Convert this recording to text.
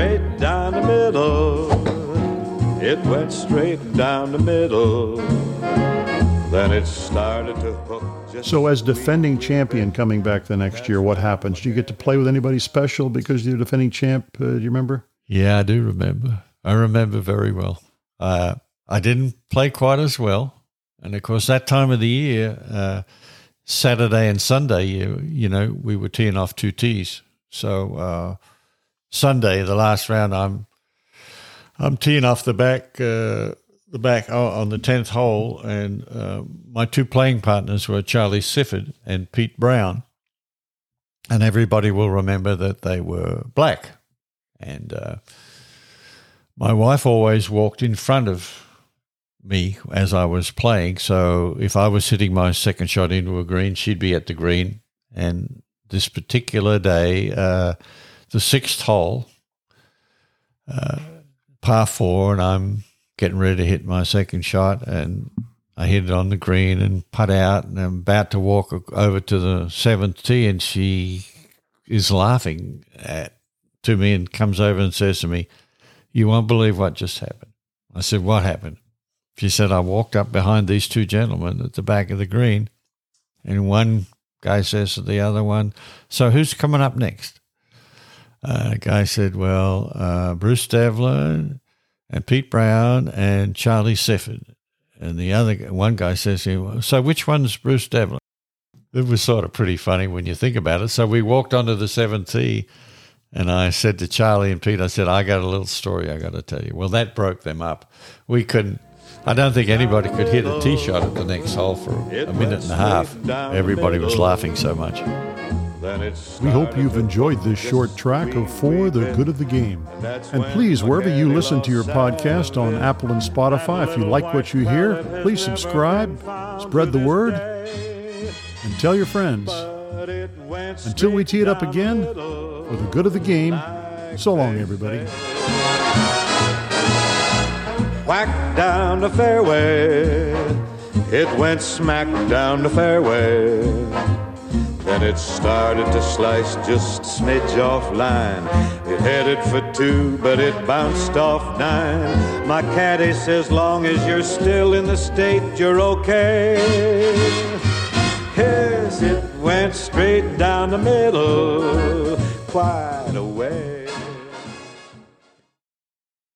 straight down the middle. It went straight down the middle. Then it started to hook. so, as defending champion coming back the next year, what happens? Do you get to play with anybody special because you're defending champ? Uh, do you remember? Yeah, I do remember. I remember very well. Uh, I didn't play quite as well. And of course, that time of the year, uh, Saturday and Sunday, you, you know, we were teeing off two tees. So uh, Sunday, the last round, I'm I'm teeing off the back uh, the back on the tenth hole, and uh, my two playing partners were Charlie Sifford and Pete Brown, and everybody will remember that they were black, and uh, my wife always walked in front of me as I was playing. So if I was hitting my second shot into a green, she'd be at the green. And this particular day, uh, the sixth hole, uh, par four, and I'm getting ready to hit my second shot, and I hit it on the green and putt out, and I'm about to walk over to the seventh tee, and she is laughing at to me and comes over and says to me, "You won't believe what just happened." I said, "What happened?" She said, I walked up behind these two gentlemen at the back of the green, and one guy says to the other one, So who's coming up next? Uh, guy said, Well, uh, Bruce Devlin and Pete Brown and Charlie Sifford. And the other one guy says So which one's Bruce Devlin? It was sort of pretty funny when you think about it. So we walked onto the seventh tee, and I said to Charlie and Pete, I said, I got a little story I got to tell you. Well, that broke them up. We couldn't. I don't think anybody could hit a tee shot at the next hole for a minute and a half. Everybody was laughing so much. We hope you've enjoyed this short track of For the Good of the. Game. And that's And when please, wherever you listen to your podcast on Apple and Spotify, if you like what you hear, please subscribe, spread the word, and tell your friends. Until we tee it up again, for the good of the game, so long, everybody. Whack down the fairway. It went smack down the fairway. Then it started to slice just smidge off line. It headed for two, but it bounced off nine. My caddy says, long as you're still in the state, you're okay. Yes, it went straight down the middle, quite a way.